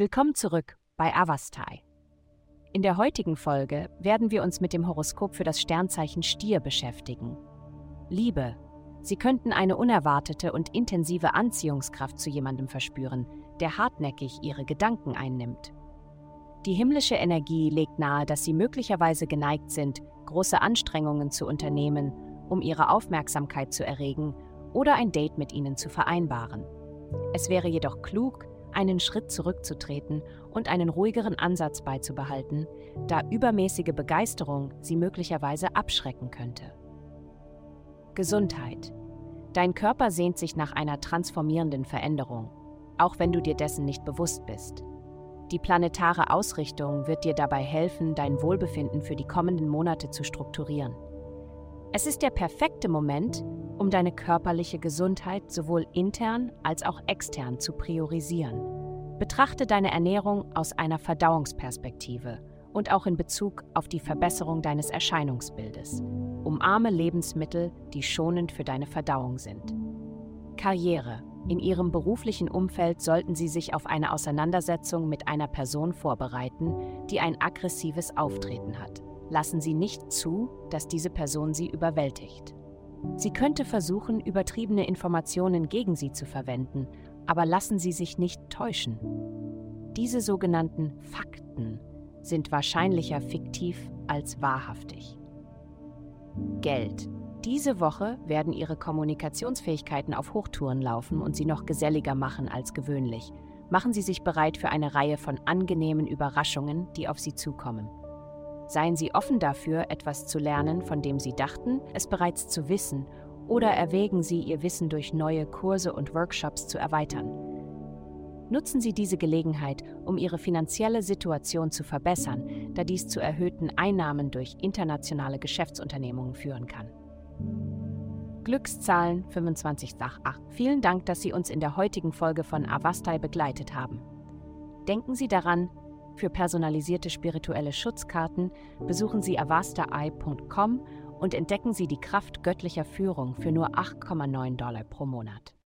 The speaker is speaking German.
Willkommen zurück bei Avastai. In der heutigen Folge werden wir uns mit dem Horoskop für das Sternzeichen Stier beschäftigen. Liebe. Sie könnten eine unerwartete und intensive Anziehungskraft zu jemandem verspüren, der hartnäckig ihre Gedanken einnimmt. Die himmlische Energie legt nahe, dass sie möglicherweise geneigt sind, große Anstrengungen zu unternehmen, um ihre Aufmerksamkeit zu erregen oder ein Date mit ihnen zu vereinbaren. Es wäre jedoch klug, einen Schritt zurückzutreten und einen ruhigeren Ansatz beizubehalten, da übermäßige Begeisterung sie möglicherweise abschrecken könnte. Gesundheit. Dein Körper sehnt sich nach einer transformierenden Veränderung, auch wenn du dir dessen nicht bewusst bist. Die planetare Ausrichtung wird dir dabei helfen, dein Wohlbefinden für die kommenden Monate zu strukturieren. Es ist der perfekte Moment, um deine körperliche Gesundheit sowohl intern als auch extern zu priorisieren. Betrachte deine Ernährung aus einer Verdauungsperspektive und auch in Bezug auf die Verbesserung deines Erscheinungsbildes. Umarme Lebensmittel, die schonend für deine Verdauung sind. Karriere. In Ihrem beruflichen Umfeld sollten Sie sich auf eine Auseinandersetzung mit einer Person vorbereiten, die ein aggressives Auftreten hat. Lassen Sie nicht zu, dass diese Person Sie überwältigt. Sie könnte versuchen, übertriebene Informationen gegen Sie zu verwenden, aber lassen Sie sich nicht täuschen. Diese sogenannten Fakten sind wahrscheinlicher fiktiv als wahrhaftig. Geld. Diese Woche werden Ihre Kommunikationsfähigkeiten auf Hochtouren laufen und Sie noch geselliger machen als gewöhnlich. Machen Sie sich bereit für eine Reihe von angenehmen Überraschungen, die auf Sie zukommen. Seien Sie offen dafür, etwas zu lernen, von dem Sie dachten, es bereits zu wissen, oder erwägen Sie, Ihr Wissen durch neue Kurse und Workshops zu erweitern. Nutzen Sie diese Gelegenheit, um Ihre finanzielle Situation zu verbessern, da dies zu erhöhten Einnahmen durch internationale Geschäftsunternehmungen führen kann. Glückszahlen 25 Sach 8. Vielen Dank, dass Sie uns in der heutigen Folge von Avastai begleitet haben. Denken Sie daran, für personalisierte spirituelle Schutzkarten besuchen Sie avastai.com und entdecken Sie die Kraft göttlicher Führung für nur 8,9 Dollar pro Monat.